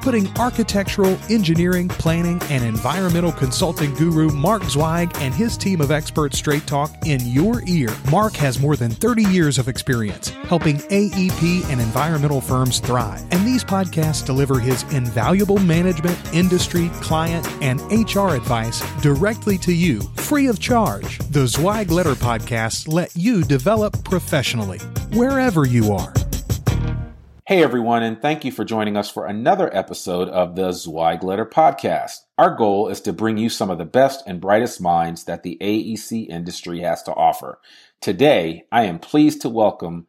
putting architectural, engineering, planning, and environmental consulting guru Mark Zweig and his team of experts straight talk in your ear. Mark has more than 30 years of experience helping AEP and environmental firms thrive, and these podcasts deliver his invaluable management, industry, client, and HR advice directly to you, free of charge. The Zweig Letter Podcasts let you develop professionally, wherever you are. Hey everyone, and thank you for joining us for another episode of the Zweig Letter Podcast. Our goal is to bring you some of the best and brightest minds that the AEC industry has to offer. Today, I am pleased to welcome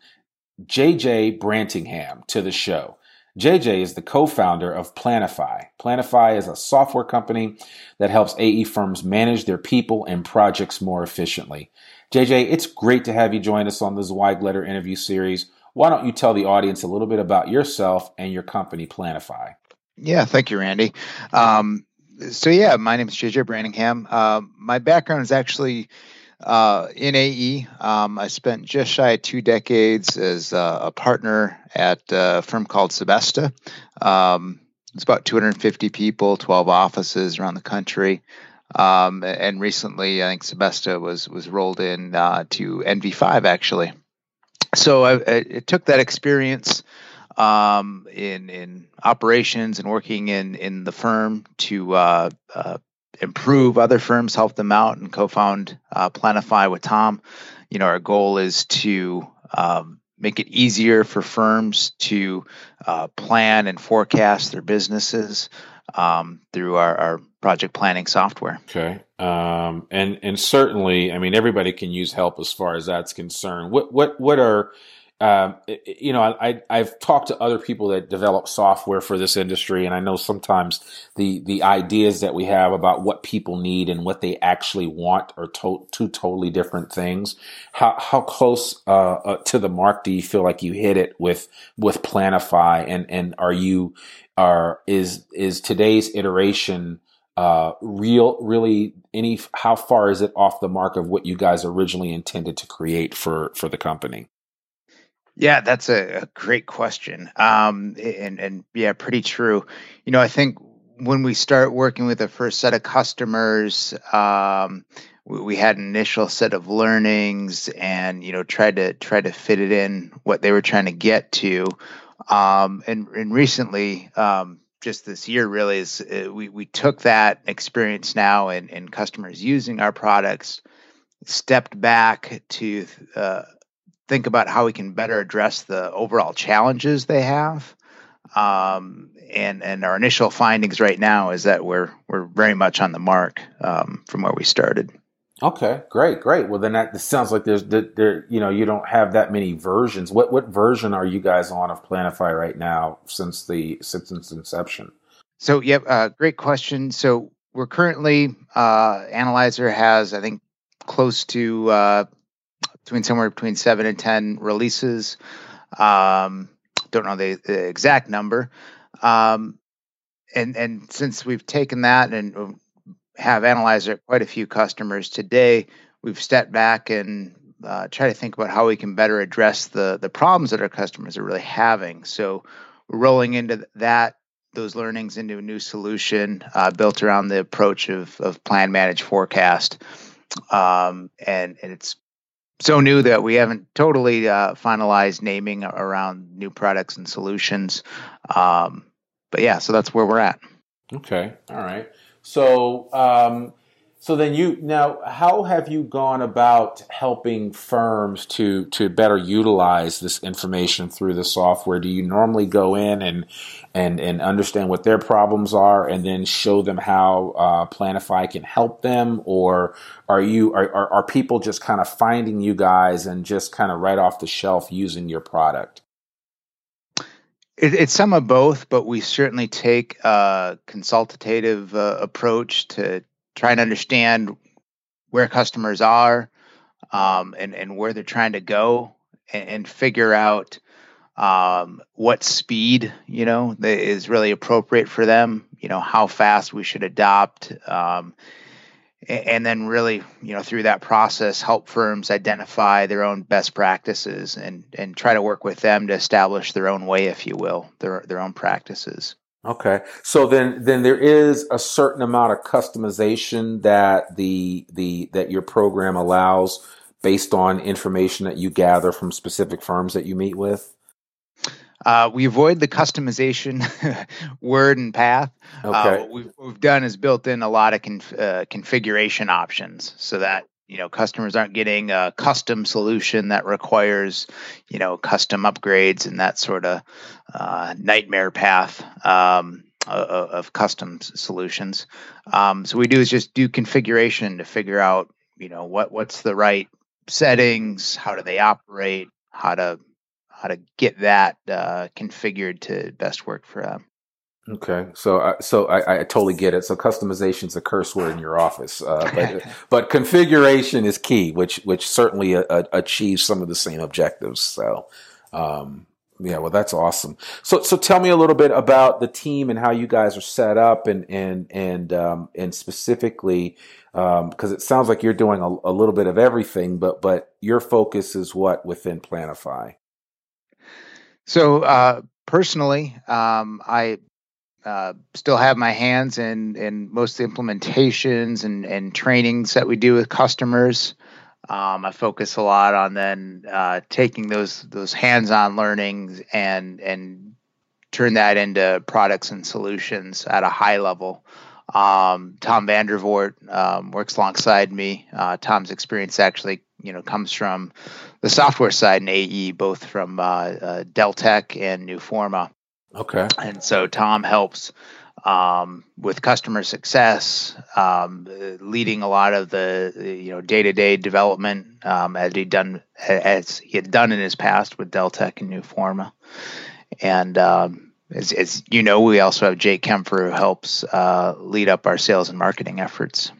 JJ Brantingham to the show. JJ is the co-founder of Planifi. Planifi is a software company that helps AE firms manage their people and projects more efficiently. JJ, it's great to have you join us on the Zweig Letter interview series why don't you tell the audience a little bit about yourself and your company, Planifi? Yeah, thank you, Randy. Um, so, yeah, my name is JJ Brantingham. Uh, my background is actually uh, in AE. Um, I spent just shy of two decades as uh, a partner at a firm called Sebesta. Um, it's about 250 people, 12 offices around the country. Um, and recently, I think Sebesta was was rolled in uh, to NV5 actually so I, I, took that experience um, in in operations and working in in the firm to uh, uh, improve other firms, help them out, and co-found uh, Planifi with Tom. You know, our goal is to um, make it easier for firms to uh, plan and forecast their businesses um, through our, our project planning software. Okay. Um, and and certainly, I mean, everybody can use help as far as that's concerned. What what what are um, you know, I, I've talked to other people that develop software for this industry, and I know sometimes the the ideas that we have about what people need and what they actually want are to- two totally different things. How how close uh, uh, to the mark do you feel like you hit it with with Planifi, and and are you are is is today's iteration uh, real really any how far is it off the mark of what you guys originally intended to create for for the company? Yeah that's a, a great question. Um, and and yeah pretty true. You know i think when we start working with the first set of customers um, we, had an initial set of learnings and you know tried to try to fit it in what they were trying to get to. Um, and and recently um, just this year really is uh, we we took that experience now and and customers using our products stepped back to uh, think about how we can better address the overall challenges they have. Um, and and our initial findings right now is that we're we're very much on the mark um, from where we started Okay, great, great. Well, then that sounds like there's there, you know, you don't have that many versions. What what version are you guys on of Planifi right now since the since its inception? So, yep, uh, great question. So we're currently uh, Analyzer has I think close to uh, between somewhere between seven and ten releases. Um, don't know the, the exact number. Um, and and since we've taken that and have Analyzer quite a few customers today. We've stepped back and uh, try to think about how we can better address the the problems that our customers are really having. So we're rolling into that those learnings into a new solution uh, built around the approach of of plan, manage, forecast, um, and and it's so new that we haven't totally uh, finalized naming around new products and solutions. Um, but yeah, so that's where we're at. Okay, all right. So, um, So then you now how have you gone about helping firms to to better utilize this information through the software? Do you normally go in and and and understand what their problems are and then show them how uh, Planifi can help them, or are you are, are, are people just kind of finding you guys and just kind of right off the shelf using your product? It, it's some of both, but we certainly take a consultative uh, approach to try and understand where customers are um, and, and where they're trying to go and, and figure out um, what speed you know is really appropriate for them you know how fast we should adopt um, and then really you know through that process help firms identify their own best practices and and try to work with them to establish their own way if you will their their own practices Okay. So then then there is a certain amount of customization that the the that your program allows based on information that you gather from specific firms that you meet with? Uh, we avoid the customization word and path. Uh, okay. Uh, what, we've, we've, done is built in a lot of conf- uh, configuration options so that you know customers aren't getting a custom solution that requires you know custom upgrades and that sort of uh, nightmare path um, of, of, custom solutions um, so we do is just do configuration to figure out you know what what's the right settings how do they operate how to how to get that uh, configured to best work for them Okay, so I, so I, I, totally get it. So customization is a curse word in your office, uh, but but configuration is key, which which certainly a, a achieves some of the same objectives. So, um, yeah, well, that's awesome. So so tell me a little bit about the team and how you guys are set up, and and and um, and specifically because um, it sounds like you're doing a, a little bit of everything, but but your focus is what within Planifi. So uh, personally, um, I uh, still have my hands in in most implementations and and trainings that we do with customers. Um, I focus a lot on then uh, taking those those hands-on learnings and and turn that into products and solutions at a high level. Um, Tom Vandervoort um, works alongside me. Uh, Tom's experience actually, you know, comes from the software side in AE, both from uh, uh, Deltek and Newforma. Okay. And so Tom helps um, with customer success, um, leading a lot of the you know day to day development um, as he done as he had done in his past with Deltek and Newforma, and um, as, as, you know, we also have Jake Kempfer who helps uh, lead up our sales and marketing efforts.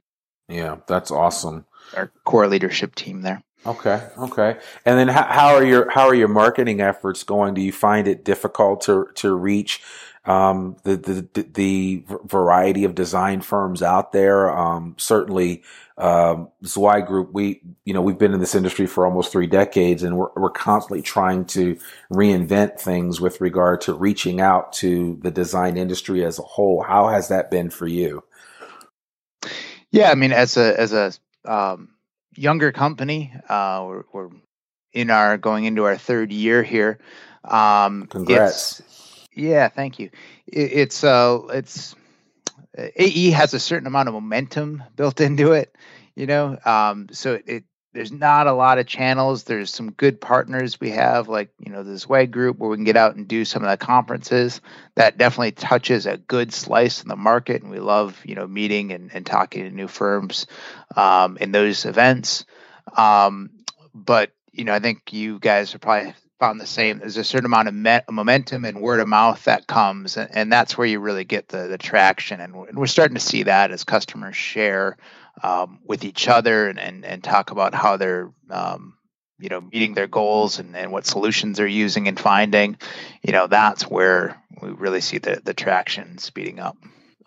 Yeah, that's awesome. Our core leadership team there. Okay, okay. And then how, how, are your how are your marketing efforts going? Do you find it difficult to to reach um, the, the the variety of design firms out there? Um, certainly, um, Zweig Group. We you know we've been in this industry for almost three decades, and we're we're constantly trying to reinvent things with regard to reaching out to the design industry as a whole. How has that been for you? Yeah, I mean, as a as a um, younger company. Uh, we're, we're, in our going into our third year here. Um, Congrats! yeah, thank you. It, it's uh, it's AE has a certain amount of momentum built into it, you know. Um, so it there's not a lot of channels. There's some good partners we have, like you know the Zweig group, where we can get out and do some of the conferences. That definitely touches a good slice in the market, and we love you know meeting and, and talking to new firms um, in those events. Um, but you know, I think you guys are probably found the same. There's a certain amount of me- momentum and word of mouth that comes, and, and, that's where you really get the the traction. And and we're starting to see that as customers share um, with each other and, and, and talk about how they're um, you know meeting their goals and, and what solutions they're using and finding you know that's where we really see the, the traction speeding up.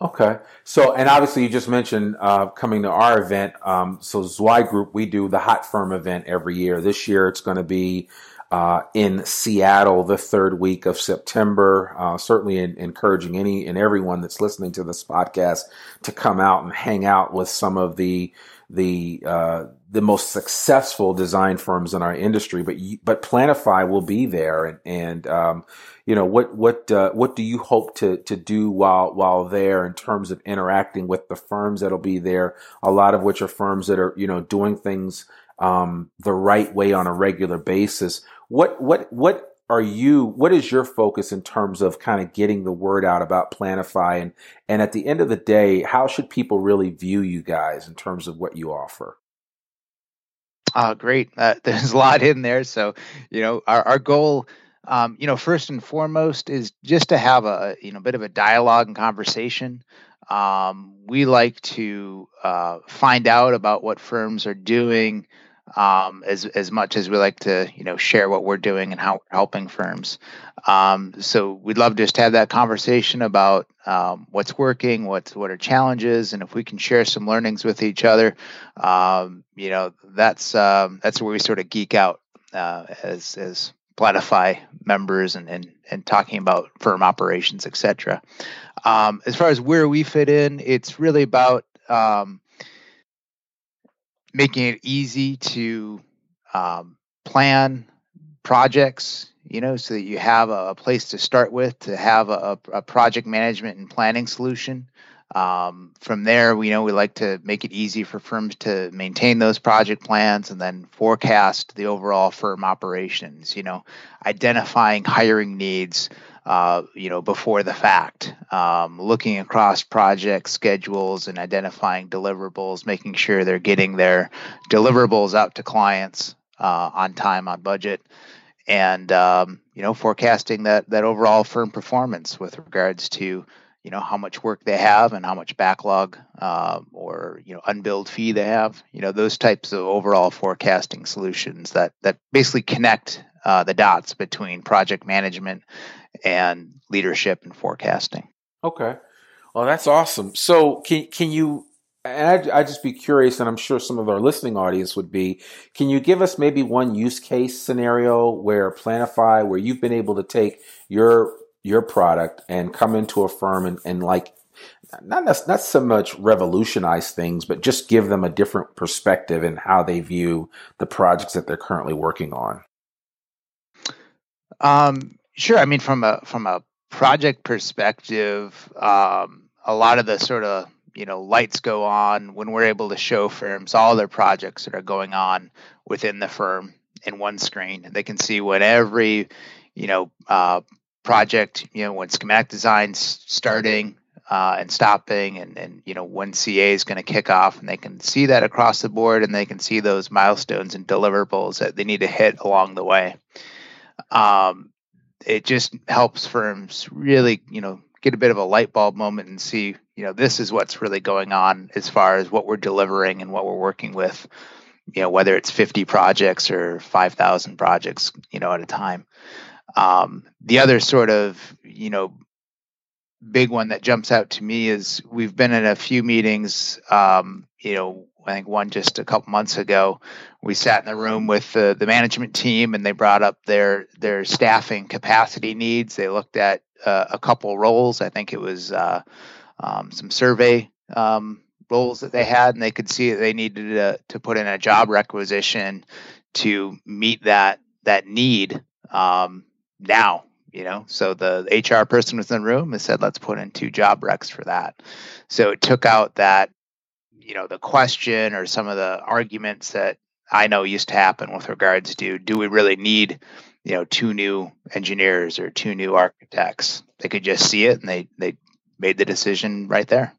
Okay. So and obviously you just mentioned uh, coming to our event um, so Zweig group we do the hot firm event every year. This year it's going to be uh, in Seattle the third week of September. Uh, certainly in, encouraging any and everyone that's listening to this podcast to come out and hang out with some of the the uh, the most successful design firms in our industry. But but Planifi will be there, and and um, you know what what uh, what do you hope to to do while while there in terms of interacting with the firms that'll be there? A lot of which are firms that are you know doing things um, the right way on a regular basis. What what what are you what is your focus in terms of kind of getting the word out about Planifi? And and at the end of the day how should people really view you guys in terms of what you offer? Uh, great. Uh, there's a lot in there. So you know our, our goal um, you know first and foremost is just to have a you know bit of a dialogue and conversation. Um, we like to uh, find out about what firms are doing um, as as much as we like to you know share what we're doing and how we're helping firms. Um, so we'd love to just have that conversation about um, what's working, what's what are challenges, and if we can share some learnings with each other, um, you know that's um, that's where we sort of geek out uh, as as Planifi members and, and and talking about firm operations, etc. Um, as far as where we fit in, it's really about um, making it easy to um, plan projects you know so that you have a, a place to start with to have a, a project management and planning solution. Um, from there we know we like to make it easy for firms to maintain those project plans and then forecast the overall firm operations you know identifying hiring needs uh, you know, before the fact, um, looking across project schedules and identifying deliverables, making sure they're getting their deliverables out to clients uh, on time, on budget, and um, you know, forecasting that that overall firm performance with regards to you know how much work they have and how much backlog uh, or you know unbilled fee they have you know those types of overall forecasting solutions that that basically connect uh, the dots between project management and leadership and forecasting. Okay. Well, that's awesome. So can can you and I'd, I'd, just be curious, and I'm sure some of our listening audience would be. Can you give us maybe one use case scenario where Planifi, where you've been able to take your your product and come into a firm and, and like not not so much revolutionize things, but just give them a different perspective in how they view the projects that they're currently working on. Um, Sure. I mean, from a from a project perspective, um, a lot of the sort of you know lights go on when we're able to show firms all their projects that are going on within the firm in one screen. And they can see when every you know uh, project, you know, when schematic design's starting uh, and stopping, and and you know when CA is going to kick off, and they can see that across the board, and they can see those milestones and deliverables that they need to hit along the way. Um, it just helps firms really, you know, get a bit of a light bulb moment and see, you know, this is what's really going on as far as what we're delivering and what we're working with, you know, whether it's 50 projects or 5,000 projects, you know, at a time. Um, the other sort of, you know, big one that jumps out to me is we've been in a few meetings, um, you know, I think one just a couple months ago. We sat in the room with the, the management team, and they brought up their their staffing capacity needs. They looked at uh, a couple roles. I think it was uh, um, some survey um, roles that they had, and they could see that they needed to, to put in a job requisition to meet that that need um, now. You know, so the HR person was in the room and said, "Let's put in two job recs for that." So it took out that you know the question or some of the arguments that I know used to happen with regards to do we really need you know two new engineers or two new architects? They could just see it and they they made the decision right there.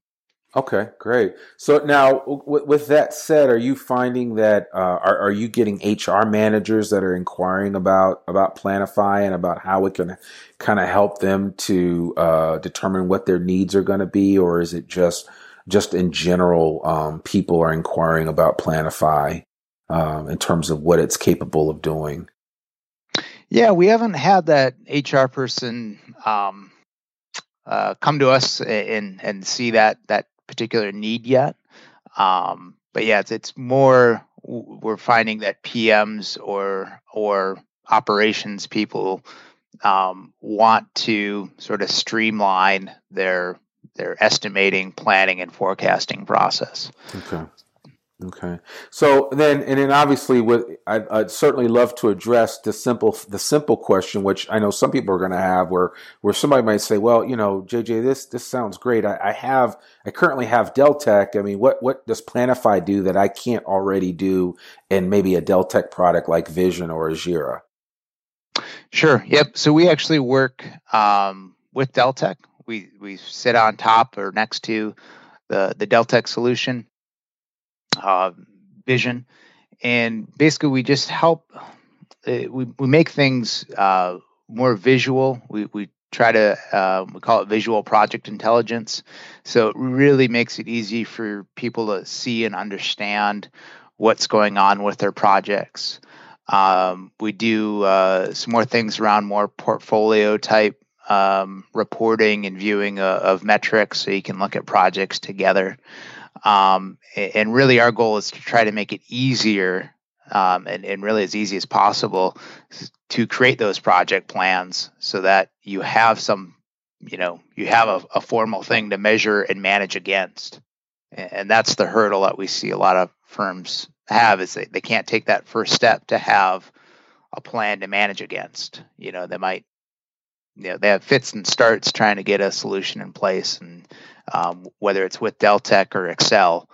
Okay great. So now w- with that said are you finding that uh, are, are you getting hr managers that are inquiring about about Planifi and about how it can kind of help them to uh, determine what their needs are going to be? Or is it just just in general, um, people are inquiring about Planifi um, in terms of what it's capable of doing. Yeah, we haven't had that HR person um, uh, come to us and and see that that particular need yet. Um, but yeah, it's, it's more we're finding that PMs or or operations people um, want to sort of streamline their their estimating, planning, and forecasting process. Okay. Okay. So then, and then obviously, with I'd, I'd, certainly love to address the simple the simple question, which I know some people are going to have, where where somebody might say, "Well, you know, JJ, this this sounds great. I, I have I currently have Deltek. I mean, what what does Planifi do that I can't already do in maybe a Deltek product like Vision or Ajera?" Sure. Yep. So we actually work um, with Deltek. We we sit on top or next to the the Deltek solution uh, vision, and basically we just help. Uh, we we make things uh, more visual. We we try to uh, we call it visual project intelligence. So it really makes it easy for people to see and understand what's going on with their projects. Um, we do uh, some more things around more portfolio type um, reporting and viewing uh, of metrics so you can look at projects together. Um, and really, our goal is to try to make it easier um, and, and really as easy as possible to create those project plans so that you have some, you know, you have a, a formal thing to measure and manage against. And that's the hurdle that we see a lot of firms have is they, they can't take that first step to have a plan to manage against. You know, they might you know they have fits and starts trying to get a solution in place and um, whether it's with Deltek or Excel,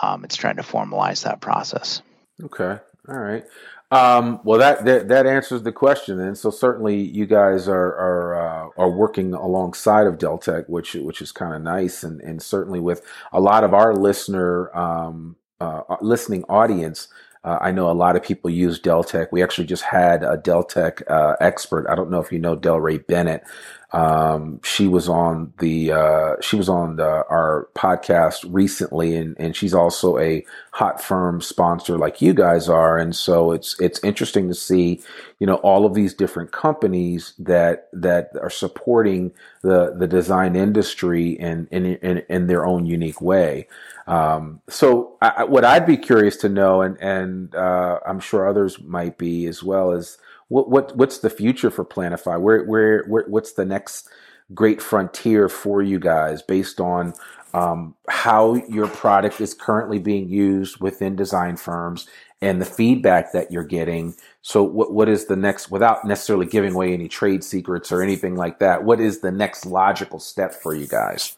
um, it's trying to formalize that process. Okay, all right. Um, well, that, that, that answers the question, and so certainly you guys are are uh, are working alongside of Deltek, which which is kind of nice, and and certainly with a lot of our listener um, uh, listening audience. Uh, I know a lot of people use Deltek. We actually just had a Deltek uh, expert. I don't know if you know Delray Bennett, um, she was on the uh, she was on the, our podcast recently, and, and she's also a hot firm sponsor like you guys are. And so it's it's interesting to see, you know, all of these different companies that that are supporting the the design industry in in in, in their own unique way. Um, so I, what I'd be curious to know, and and uh, I'm sure others might be as well, is what what what's the future for Planifi? Where where, where what's the next great frontier for you guys based on um, how your product is currently being used within design firms and the feedback that you're getting. So what what is the next without necessarily giving away any trade secrets or anything like that? What is the next logical step for you guys?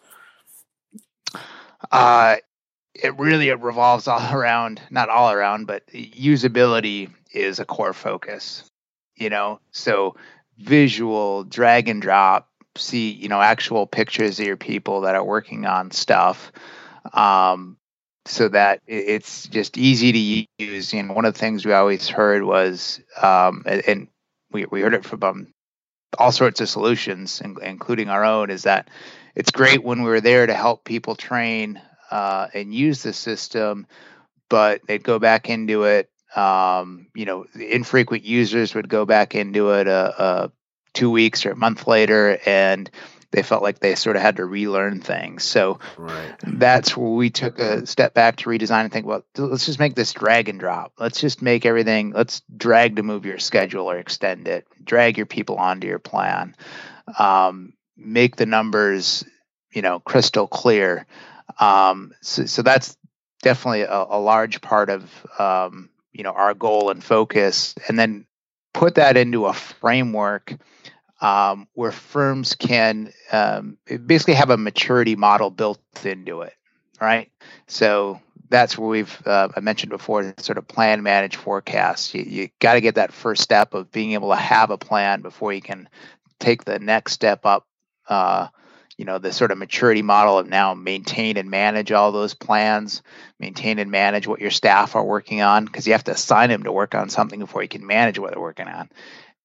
Uh it really it revolves all around not all around but usability is a core focus you know? So visual drag and drop see you know actual pictures of your people that are working on stuff um, so that it's just easy to use. You know one of the things we always heard was um, and we, we heard it from um, all sorts of solutions including our own is that it's great when we were there to help people train uh, and use the system but they'd go back into it um, you know, infrequent users would go back into it a, uh, a uh, two weeks or a month later, and they felt like they sort of had to relearn things. So right. that's where we took a step back to redesign and think, well, let's just make this drag and drop. Let's just make everything. Let's drag to move your schedule or extend it. Drag your people onto your plan. Um, make the numbers, you know, crystal clear. Um, so, so that's definitely a, a large part of um, you know our goal and focus and then put that into a framework um, where firms can um, basically have a maturity model built into it right? So that's where we've uh, i mentioned before sort of plan manage forecast. You, you got to get that first step of being able to have a plan before you can take the next step up uh, you know the sort of maturity model of now maintain and manage all those plans maintain and manage what your staff are working on because you have to assign them to work on something before you can manage what they're working on.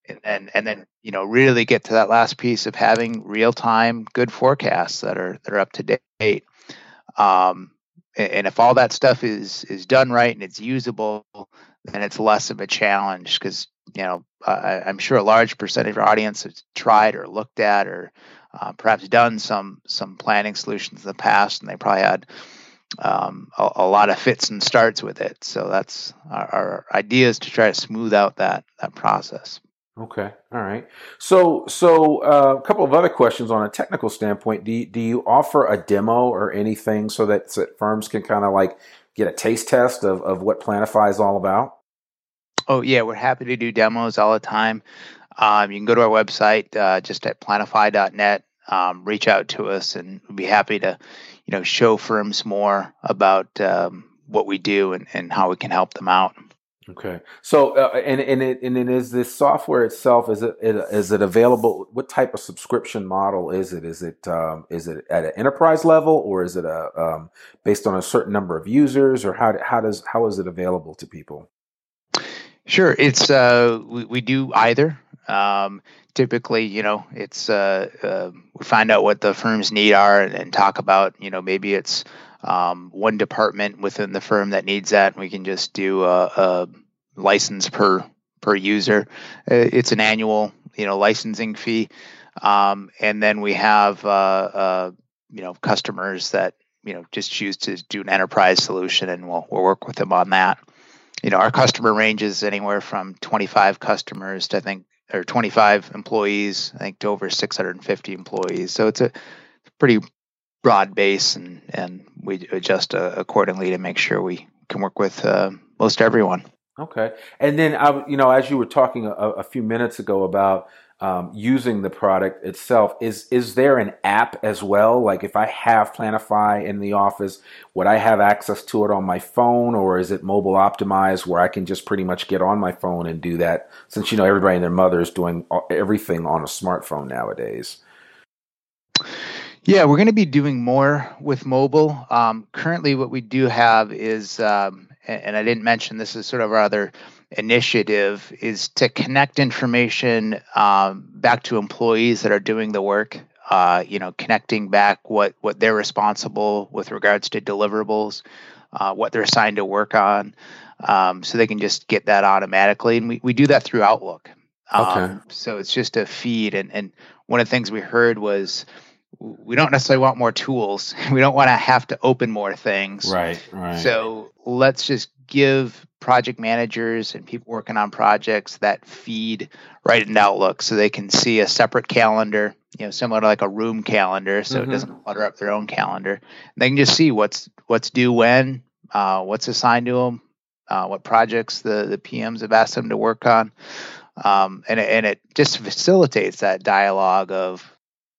And, and and then you know really get to that last piece of having real time good forecasts that are that are up to date. Um, and if all that stuff is is done right and it's usable then it's less of a challenge because you know I, i'm sure a large percentage of our audience has tried or looked at or uh, perhaps done some some planning solutions in the past, and they probably had um, a, a, lot of fits and starts with it. So that's our, our idea is to try to smooth out that that process. Okay, all right. So, so uh, a couple of other questions on a technical standpoint. Do you, do you offer a demo or anything so that, so that firms can kind of like get a taste test of, of what Planifi is all about? Oh yeah, we're happy to do demos all the time. Um, you can go to our website uh, just at planifi.net. Um, reach out to us, and we'd be happy to, you know, show firms more about um, what we do and, and how we can help them out. Okay. So, uh, and and it, and it is this software itself? Is it, it is it available? What type of subscription model is it? Is it um, is it at an enterprise level, or is it a um, based on a certain number of users, or how how does how is it available to people? Sure, it's uh, we, we do either. Um, typically, you know, it's uh, uh, we find out what the firm's need are and, and talk about, you know, maybe it's um, one department within the firm that needs that, and we can just do a, a license per per user. Uh, it's an annual, you know, licensing fee, um, and then we have uh, uh, you know customers that you know just choose to do an enterprise solution, and we'll we'll work with them on that. You know, our customer ranges anywhere from 25 customers to I think or 25 employees, I think to over 650 employees. So it's a pretty broad base, and and we adjust uh, accordingly to make sure we can work with uh, most everyone. Okay, and then I, you know, as you were talking a, a few minutes ago about um, using the product itself, is is there an app as well? Like if I have Planifi in the office, would I have access to it on my phone, or is it mobile optimized where I can just pretty much get on my phone and do that? Since you know everybody and their mother is doing everything on a smartphone nowadays. Yeah, we're going to be doing more with mobile. Um, currently, what we do have is, um, and I didn't mention this is sort of our other initiative, is to connect information um, back to employees that are doing the work. Uh, you know, connecting back what what they're responsible with regards to deliverables, uh, what they're assigned to work on, um, so they can just get that automatically. And we, we do that through Outlook. Okay. Um, so it's just a feed. And, and one of the things we heard was we don't necessarily want more tools. We don't want to have to open more things. Right, right. So let's just give project managers and people working on projects that feed right in Outlook so they can see a separate calendar, you know, similar to like a room calendar so mm-hmm. it doesn't clutter up their own calendar. They can just see what's what's due when, uh, what's assigned to them, uh, what projects the, the PMs have asked them to work on. Um, and, and it just facilitates that dialogue of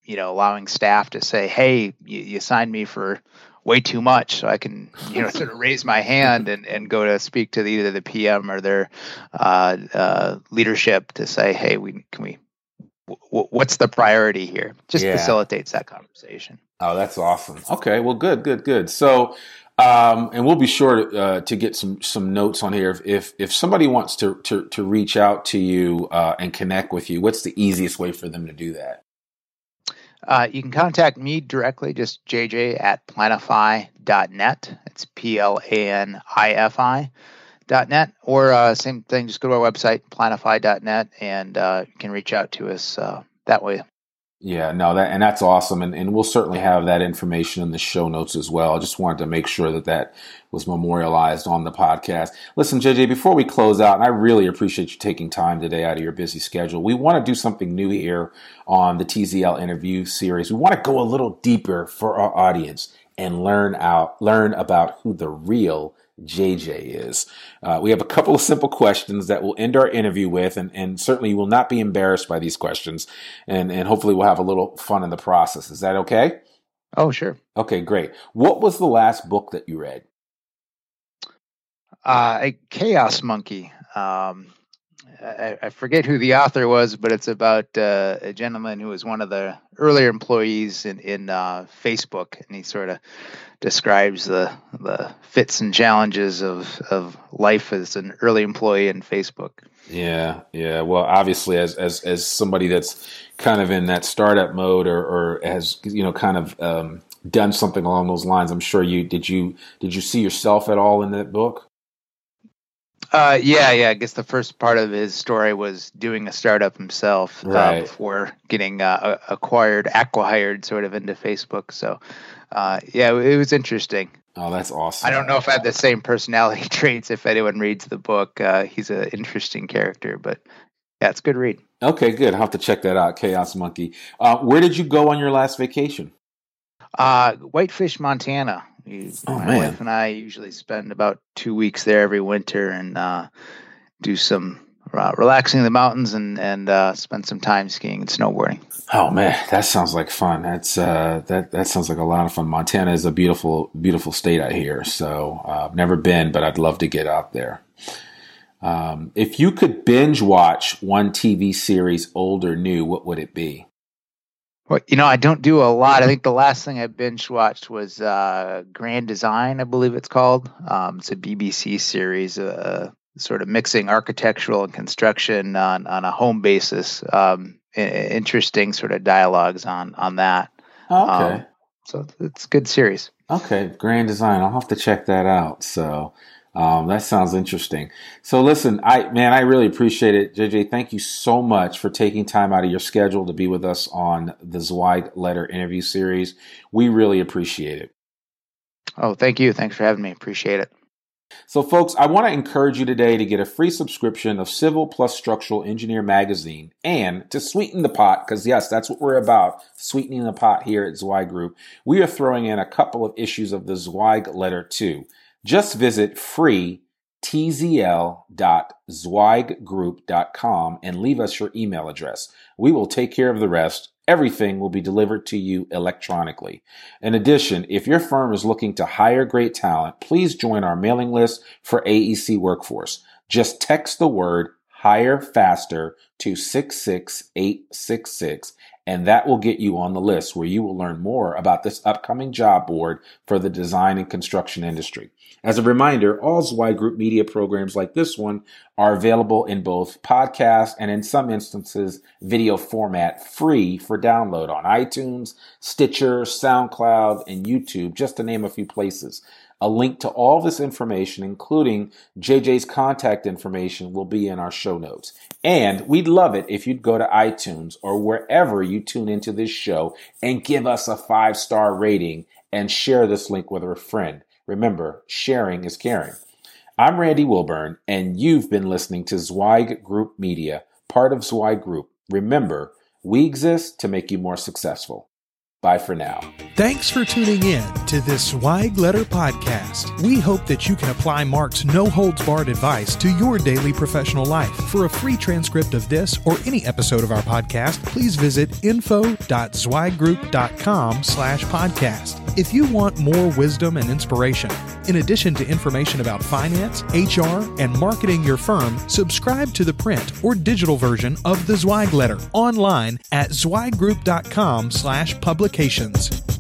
you know, allowing staff to say, "Hey, you, you signed me for way too much," so I can, you know, sort of raise my hand and, and go to speak to either the PM or their uh, uh, leadership to say, "Hey, we can we." W- what's the priority here? Just yeah. facilitates that conversation. Oh, that's awesome. Okay, well, good, good, good. So, um, and we'll be sure to, uh, to, get some some notes on here. If if, if somebody wants to, to, to reach out to you uh, and connect with you, what's the easiest way for them to do that? Uh, you can contact me directly, just jj at planifi.net. It's P L A N I F I dot net, or uh, same thing, just go to our website, planifi.net, and uh, you can reach out to us uh, that way. Yeah, no, that and that's awesome, and and we'll certainly have that information in the show notes as well. I just wanted to make sure that that was memorialized on the podcast. Listen, JJ, before we close out, and I really appreciate you taking time today out of your busy schedule. We want to do something new here on the TZL interview series. We want to go a little deeper for our audience and learn out learn about who the real JJ is. Uh, we have a couple of simple questions that we'll end our interview with, and, and certainly you will not be embarrassed by these questions, and, and hopefully we'll have a little fun in the process. Is that okay? Oh, sure. Okay, great. What was the last book that you read? Uh, a Chaos Monkey. Um, I, I, forget who the author was, but it's about uh, a gentleman who was one of the earlier employees in, in uh, Facebook, and he sort of describes the the fits and challenges of of life as an early employee in Facebook. Yeah, yeah. Well, obviously, as as as somebody that's kind of in that startup mode, or, or has you know kind of um, done something along those lines, I'm sure you did. You did you see yourself at all in that book? Uh, yeah, yeah. I guess the first part of his story was doing a startup himself uh, right. uh, before getting uh, acquired, acquired sort of into Facebook. So, uh, yeah, it was interesting. Oh, that's awesome. I don't know if I have the same personality traits. If anyone reads the book, uh, he's an interesting character, but yeah, it's a good read. Okay, good. I'll have to check that out. Chaos Monkey. Uh, where did you go on your last vacation? Uh, Whitefish, Montana We, oh, my man. wife and I usually spend about two weeks there every winter and uh, do some uh, relaxing in the mountains and and uh, spend some time skiing and snowboarding. Oh man, that sounds like fun. That's uh, that that sounds like a lot of fun. Montana is a beautiful beautiful state out here. So uh, I've never been, but I'd love to get out there. Um, if you could binge watch one TV series, old or new, what would it be? Well, you know, I don't do a lot. I think the last thing I binge watched was uh, Grand Design, I believe it's called. Um, it's a BBC series, uh, sort of mixing architectural and construction on, on a home basis. Um, interesting sort of dialogues on on that. Oh, okay. Um, so it's a good series. Okay, Grand Design. I'll have to check that out. So um, that sounds interesting. So listen, I man, I really appreciate it, JJ. Thank you so much for taking time out of your schedule to be with us on the Zweig Letter interview series. We really appreciate it. Oh, thank you. Thanks for having me. Appreciate it. So, folks, I want to encourage you today to get a free subscription of Civil Plus Structural Engineer magazine and to sweeten the pot, because yes, that's what we're about, sweetening the pot here at Zweig Group. We are throwing in a couple of issues of the Zweig letter too. Just visit free tzl.zweiggroup.com and leave us your email address. We will take care of the rest. Everything will be delivered to you electronically. In addition, if your firm is looking to hire great talent, please join our mailing list for AEC Workforce. Just text the word hire faster to 66866 and that will get you on the list where you will learn more about this upcoming job board for the design and construction industry. As a reminder, all Zweig Group media programs like this one are available in both podcast and in some instances video format free for download on iTunes, Stitcher, SoundCloud, and YouTube, just to name a few places. A link to all this information, including JJ's contact information, will be in our show notes. And we'd love it if you'd go to iTunes or wherever you tune into this show and give us a five star rating and share this link with a friend. Remember, sharing is caring. I'm Randy Wilburn, and you've been listening to Zweig Group Media, part of Zweig Group. Remember, we exist to make you more successful. Bye for now. Thanks for tuning in to this Zweig Letter podcast. We hope that you can apply Mark's no holds barred advice to your daily professional life. For a free transcript of this or any episode of our podcast, please visit info.zweiggroup.com slash podcast. If you want more wisdom and inspiration, in addition to information about finance, HR, and marketing your firm, subscribe to the print or digital version of the Zweig Letter online at zweiggroup.com slash applications.